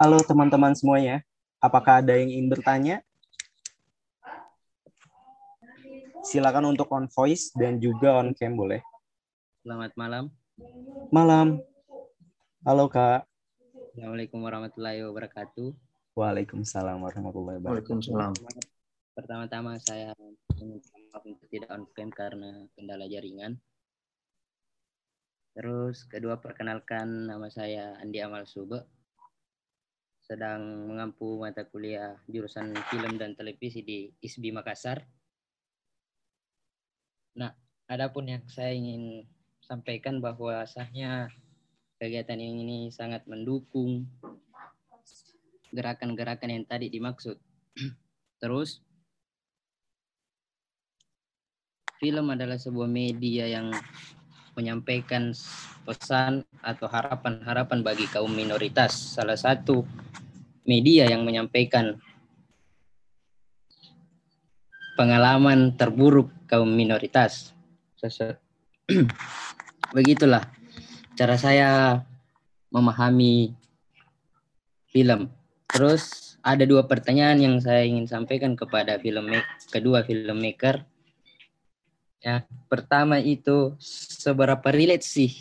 Halo teman-teman semuanya, apakah ada yang ingin bertanya? Silakan untuk on voice dan juga on cam boleh. Selamat malam. Malam. Halo Kak. Assalamualaikum warahmatullahi wabarakatuh. Waalaikumsalam warahmatullahi wabarakatuh. Waalaikumsalam. Pertama-tama saya maaf untuk tidak on cam karena kendala jaringan. Terus kedua perkenalkan nama saya Andi Amal Sube. Sedang mengampu mata kuliah jurusan film dan televisi di ISBI Makassar. Nah, adapun yang saya ingin sampaikan bahwasanya kegiatan ini sangat mendukung gerakan-gerakan yang tadi dimaksud. Terus film adalah sebuah media yang menyampaikan pesan atau harapan-harapan bagi kaum minoritas. Salah satu media yang menyampaikan pengalaman terburuk kaum minoritas. Begitulah cara saya memahami film. Terus ada dua pertanyaan yang saya ingin sampaikan kepada film kedua filmmaker Ya, pertama itu seberapa relate sih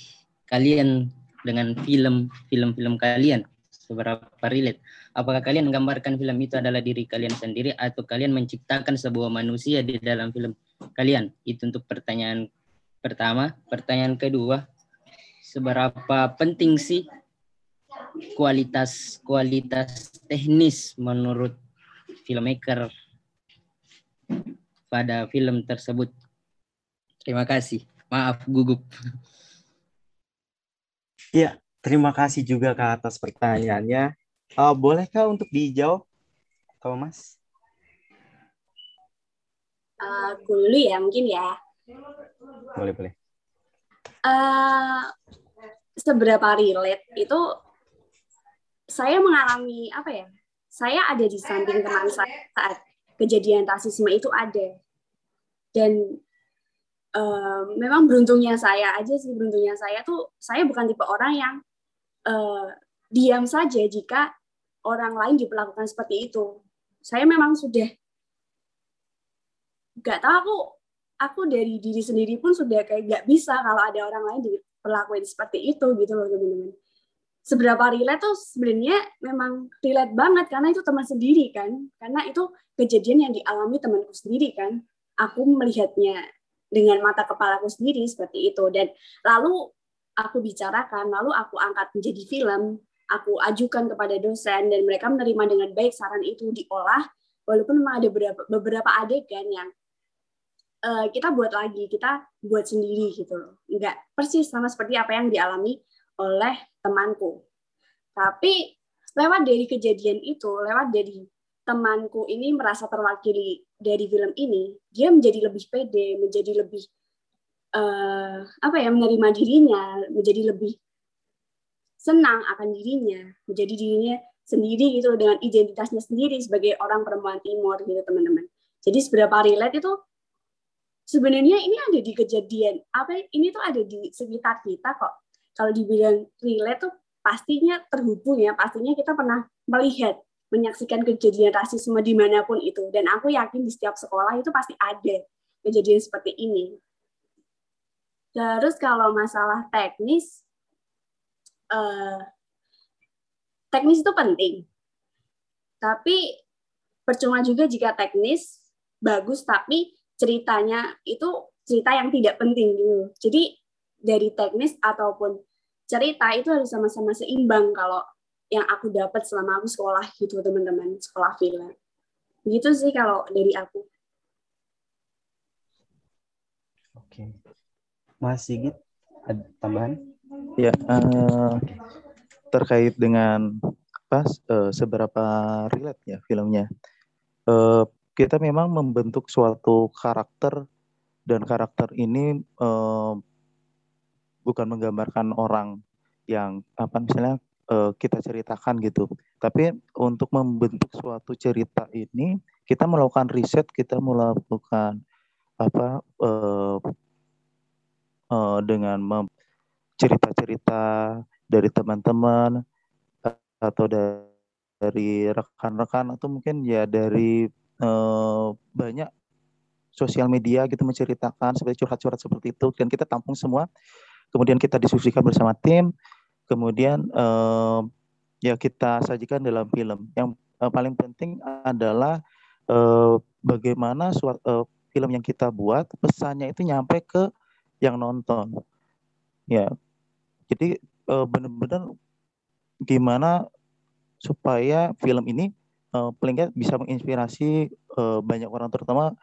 kalian dengan film film-film kalian? Seberapa relate? Apakah kalian menggambarkan film itu adalah diri kalian sendiri atau kalian menciptakan sebuah manusia di dalam film kalian? Itu untuk pertanyaan pertama. Pertanyaan kedua, seberapa penting sih kualitas kualitas teknis menurut filmmaker pada film tersebut? Terima kasih. Maaf gugup. Ya, terima kasih juga Kak atas pertanyaannya. Uh, bolehkah untuk dijawab, Thomas? Uh, aku dulu ya, mungkin ya. Boleh, boleh. Uh, seberapa relate itu saya mengalami apa ya? Saya ada di samping teman saya saat kejadian rasisme itu ada. Dan uh, memang beruntungnya saya aja sih beruntungnya saya tuh saya bukan tipe orang yang uh, diam saja jika orang lain diperlakukan seperti itu. Saya memang sudah nggak tahu aku aku dari diri sendiri pun sudah kayak nggak bisa kalau ada orang lain diperlakukan seperti itu gitu loh teman-teman. Seberapa relate tuh sebenarnya memang relate banget karena itu teman sendiri kan, karena itu kejadian yang dialami temanku sendiri kan. Aku melihatnya dengan mata kepalaku sendiri seperti itu dan lalu aku bicarakan lalu aku angkat menjadi film aku ajukan kepada dosen dan mereka menerima dengan baik saran itu diolah walaupun memang ada beberapa beberapa adegan yang uh, kita buat lagi kita buat sendiri gitu loh. Nggak persis sama seperti apa yang dialami oleh temanku. Tapi lewat dari kejadian itu lewat dari temanku ini merasa terwakili dari film ini, dia menjadi lebih pede, menjadi lebih uh, apa ya menerima dirinya, menjadi lebih senang akan dirinya, menjadi dirinya sendiri gitu dengan identitasnya sendiri sebagai orang perempuan timur gitu teman-teman. Jadi seberapa relate itu sebenarnya ini ada di kejadian apa ini tuh ada di sekitar kita kok. Kalau dibilang relate tuh pastinya terhubung ya, pastinya kita pernah melihat menyaksikan kejadian rasisme di mana pun itu. Dan aku yakin di setiap sekolah itu pasti ada kejadian seperti ini. Terus kalau masalah teknis, eh, teknis itu penting. Tapi percuma juga jika teknis bagus, tapi ceritanya itu cerita yang tidak penting gitu. Jadi dari teknis ataupun cerita itu harus sama-sama seimbang kalau yang aku dapat selama aku sekolah gitu teman-teman sekolah film begitu sih kalau dari aku oke Mas Sigit ada tambahan ya uh, terkait dengan pas uh, seberapa relate ya filmnya uh, kita memang membentuk suatu karakter dan karakter ini uh, bukan menggambarkan orang yang apa misalnya uh, kita ceritakan gitu. Tapi untuk membentuk suatu cerita ini kita melakukan riset, kita melakukan apa uh, uh, dengan cerita-cerita dari teman-teman atau dari rekan-rekan atau mungkin ya dari eh, banyak sosial media gitu menceritakan seperti curhat-curhat seperti itu. Dan kita tampung semua. Kemudian kita diskusikan bersama tim. Kemudian eh, ya kita sajikan dalam film. Yang eh, paling penting adalah eh, bagaimana suatu eh, film yang kita buat pesannya itu nyampe ke yang nonton. Ya jadi eh, benar-benar gimana supaya film ini uh, paling bisa menginspirasi uh, banyak orang terutama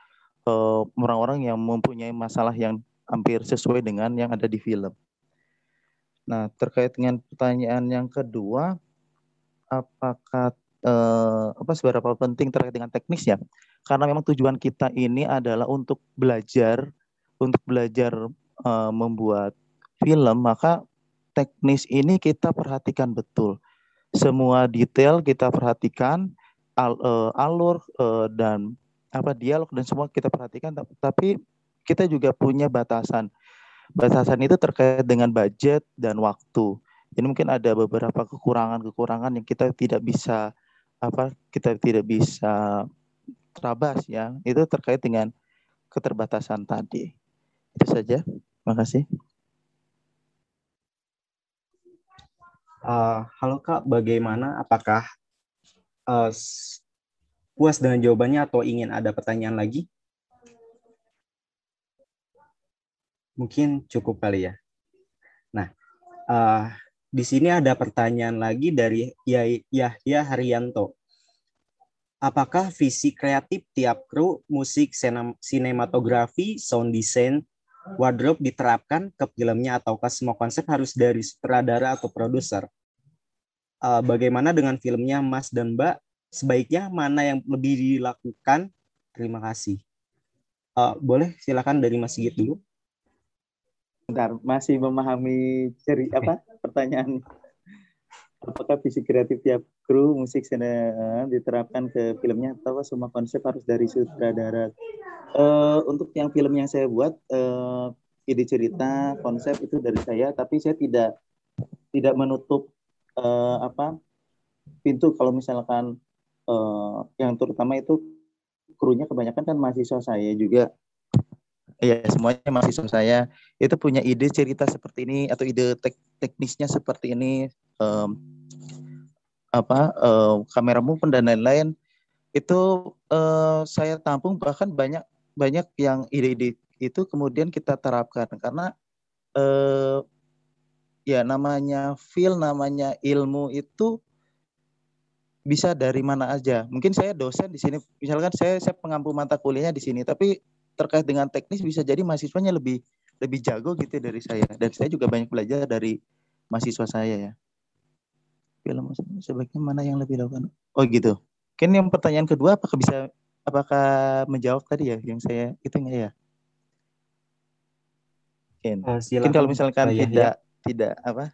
orang orang-orang yang mempunyai masalah yang hampir sesuai dengan yang ada di film. Nah terkait dengan pertanyaan yang kedua, apakah uh, apa seberapa penting terkait dengan teknisnya? Karena memang tujuan kita ini adalah untuk belajar, untuk belajar uh, membuat film, maka teknis ini kita perhatikan betul. Semua detail kita perhatikan, al, uh, alur uh, dan apa dialog dan semua kita perhatikan. Tapi kita juga punya batasan. Batasan itu terkait dengan budget dan waktu. Jadi mungkin ada beberapa kekurangan-kekurangan yang kita tidak bisa apa kita tidak bisa terabas ya. Itu terkait dengan keterbatasan tadi. Itu saja. Terima kasih. Uh, halo Kak, bagaimana? Apakah uh, puas dengan jawabannya atau ingin ada pertanyaan lagi? Mungkin cukup kali ya. Nah, uh, di sini ada pertanyaan lagi dari Yahya Haryanto. Apakah visi kreatif tiap kru, musik, sinematografi, sound design, wardrobe diterapkan ke filmnya ataukah semua konsep harus dari sutradara atau produser? Uh, bagaimana dengan filmnya Mas dan Mbak? Sebaiknya mana yang lebih dilakukan? Terima kasih. Uh, boleh silakan dari Mas Sigit dulu. Bentar, masih memahami ceri apa pertanyaan apakah visi kreatif tiap kru musik sana diterapkan ke filmnya atau semua konsep harus dari sutradara? Uh, untuk yang film yang saya buat uh, ide cerita konsep itu dari saya tapi saya tidak tidak menutup uh, apa pintu. Kalau misalkan uh, yang terutama itu krunya kebanyakan kan mahasiswa saya juga ya semuanya mahasiswa saya itu punya ide cerita seperti ini atau ide tek teknisnya seperti ini um, apa uh, kamera movement dan lain-lain itu uh, saya tampung bahkan banyak banyak yang ide-ide itu kemudian kita terapkan karena eh, ya namanya feel namanya ilmu itu bisa dari mana aja. Mungkin saya dosen di sini, misalkan saya saya pengampu mata kuliahnya di sini, tapi terkait dengan teknis bisa jadi mahasiswanya lebih lebih jago gitu dari saya. Dan saya juga banyak belajar dari mahasiswa saya ya. Film sebaiknya mana yang lebih lakukan? Oh gitu. Mungkin yang pertanyaan kedua apakah bisa apakah menjawab tadi ya yang saya itu enggak ya? Mungkin, uh, mungkin kalau misalkan saya, tidak ya. tidak apa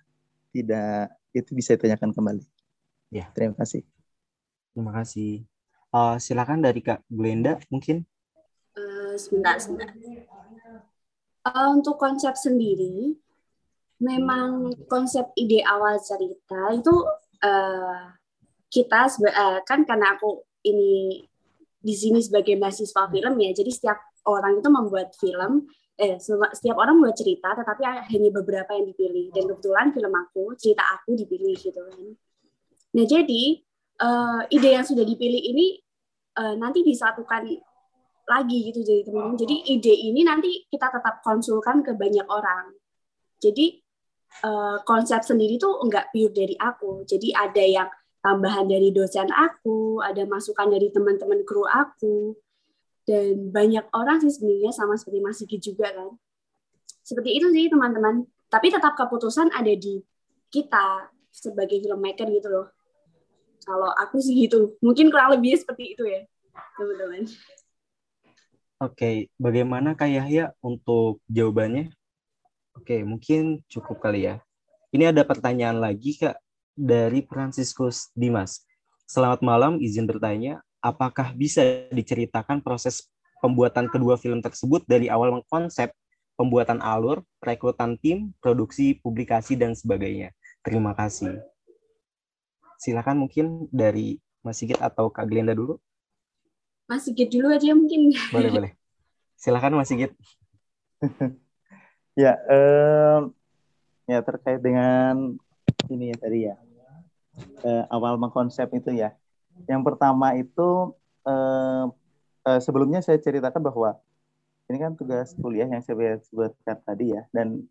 tidak itu bisa ditanyakan kembali. Ya. Terima kasih. Terima kasih. Uh, silakan dari Kak Glenda mungkin. Sebentar, sebentar. Uh, untuk konsep sendiri, memang konsep ide awal cerita itu uh, kita uh, kan karena aku ini di sini sebagai mahasiswa film ya jadi setiap orang itu membuat film eh setiap orang membuat cerita tetapi hanya beberapa yang dipilih dan kebetulan film aku cerita aku dipilih gitu kan nah jadi uh, ide yang sudah dipilih ini uh, nanti disatukan lagi gitu jadi teman-teman jadi ide ini nanti kita tetap konsulkan ke banyak orang jadi uh, konsep sendiri tuh enggak pure dari aku jadi ada yang tambahan dari dosen aku, ada masukan dari teman-teman kru aku, dan banyak orang sih sebenarnya sama seperti Mas Sigi juga kan. Seperti itu sih teman-teman. Tapi tetap keputusan ada di kita sebagai filmmaker gitu loh. Kalau aku sih gitu. Mungkin kurang lebih seperti itu ya, teman-teman. Oke, bagaimana Kak Yahya untuk jawabannya? Oke, mungkin cukup kali ya. Ini ada pertanyaan lagi Kak dari Franciscus Dimas. Selamat malam, izin bertanya, apakah bisa diceritakan proses pembuatan kedua film tersebut dari awal mengkonsep, pembuatan alur, rekrutan tim, produksi, publikasi, dan sebagainya? Terima kasih. silakan mungkin dari Mas Sigit atau Kak Glenda dulu. Mas Sigit dulu aja mungkin. Boleh, boleh. Silakan Mas Sigit. ya, um, ya terkait dengan ini ya tadi ya. Uh, awal mengkonsep itu ya. Yang pertama itu uh, uh, sebelumnya saya ceritakan bahwa ini kan tugas kuliah yang saya sebutkan tadi ya dan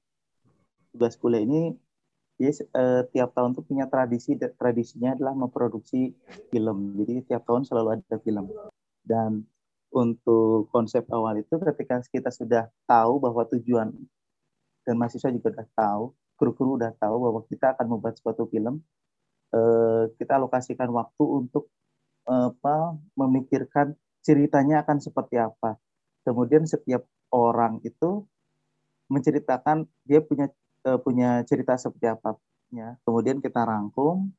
tugas kuliah ini dia uh, tiap tahun tuh punya tradisi tradisinya adalah memproduksi film jadi tiap tahun selalu ada film dan untuk konsep awal itu ketika kita sudah tahu bahwa tujuan dan mahasiswa juga sudah tahu kru-kru udah tahu bahwa kita akan membuat suatu film uh, kita alokasikan waktu untuk apa memikirkan ceritanya akan seperti apa. Kemudian setiap orang itu menceritakan dia punya uh, punya cerita seperti apa ya kemudian kita rangkum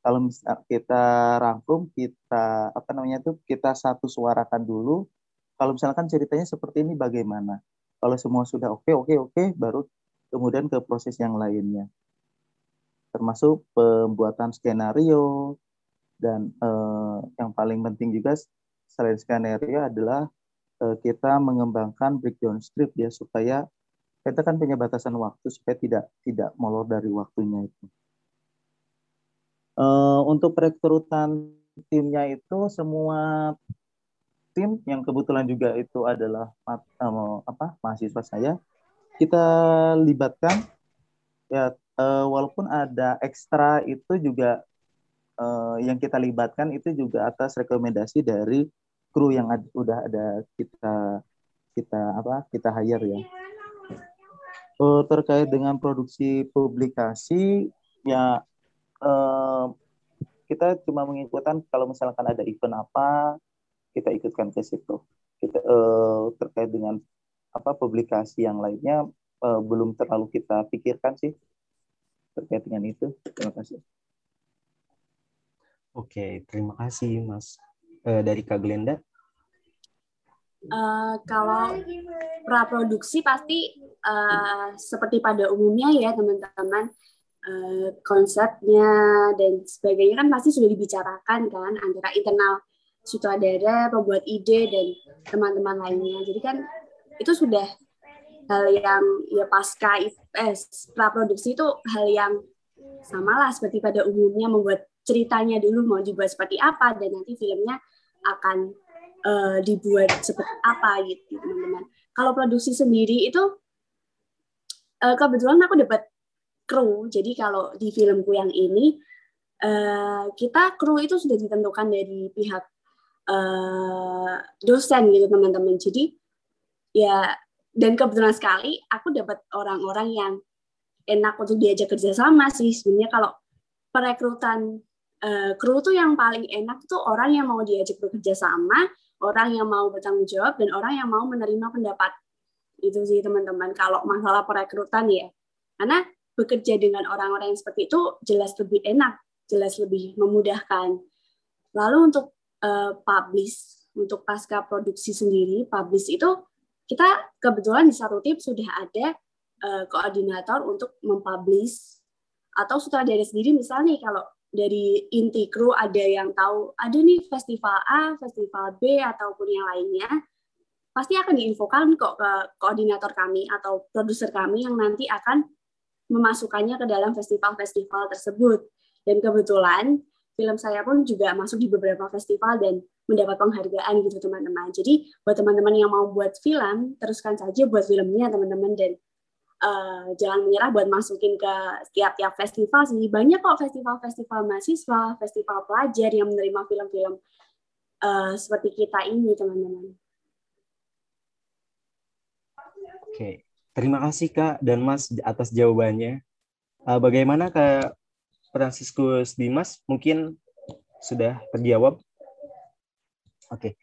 kalau misal kita rangkum kita apa namanya itu kita satu suarakan dulu. Kalau misalkan ceritanya seperti ini bagaimana? Kalau semua sudah oke okay, oke okay, oke okay, baru kemudian ke proses yang lainnya. Termasuk pembuatan skenario dan eh, yang paling penting juga selain skenario adalah eh, kita mengembangkan breakdown script ya supaya kita kan punya batasan waktu supaya tidak tidak molor dari waktunya itu. Uh, untuk perekrutan timnya itu semua tim yang kebetulan juga itu adalah uh, apa mahasiswa saya kita libatkan. Ya uh, walaupun ada ekstra itu juga yang kita libatkan itu juga atas rekomendasi dari kru yang ad, udah ada kita kita apa kita hire ya. Terkait dengan produksi publikasi ya uh, kita cuma mengikutkan kalau misalkan ada event apa kita ikutkan ke situ. Kita uh, terkait dengan apa publikasi yang lainnya uh, belum terlalu kita pikirkan sih terkait dengan itu. Terima kasih. Oke terima kasih mas. Uh, dari kak Glenda. Uh, kalau praproduksi pasti uh, seperti pada umumnya ya teman-teman uh, konsepnya dan sebagainya kan pasti sudah dibicarakan kan antara internal sutradara, pembuat ide dan teman-teman lainnya. Jadi kan itu sudah hal yang ya pasca eh, praproduksi itu hal yang sama lah seperti pada umumnya membuat ceritanya dulu mau dibuat seperti apa dan nanti filmnya akan uh, dibuat seperti apa gitu teman-teman. Kalau produksi sendiri itu uh, kebetulan aku dapat kru. Jadi kalau di filmku yang ini uh, kita kru itu sudah ditentukan dari pihak uh, dosen gitu teman-teman. Jadi ya dan kebetulan sekali aku dapat orang-orang yang enak untuk diajak kerja sama sih sebenarnya kalau perekrutan uh, kru tuh yang paling enak tuh orang yang mau diajak bekerja sama orang yang mau bertanggung jawab dan orang yang mau menerima pendapat itu sih teman-teman kalau masalah perekrutan ya karena bekerja dengan orang-orang yang seperti itu jelas lebih enak jelas lebih memudahkan. Lalu untuk uh, publish untuk pasca produksi sendiri publish itu kita kebetulan di satu tim sudah ada uh, koordinator untuk mempublish. Atau sutradara sendiri misalnya kalau dari inti kru ada yang tahu ada nih festival A, festival B ataupun yang lainnya, pasti akan diinfokan kok ke koordinator kami atau produser kami yang nanti akan memasukkannya ke dalam festival-festival tersebut. Dan kebetulan film saya pun juga masuk di beberapa festival dan mendapat penghargaan gitu teman-teman. Jadi buat teman-teman yang mau buat film, teruskan saja buat filmnya teman-teman dan uh, jangan menyerah buat masukin ke tiap-tiap festival sih. Banyak kok festival-festival mahasiswa, festival pelajar yang menerima film-film uh, seperti kita ini, teman-teman. Oke, terima kasih Kak dan Mas atas jawabannya. Uh, bagaimana Kak Franciscus Dimas? Mungkin sudah terjawab. Oke,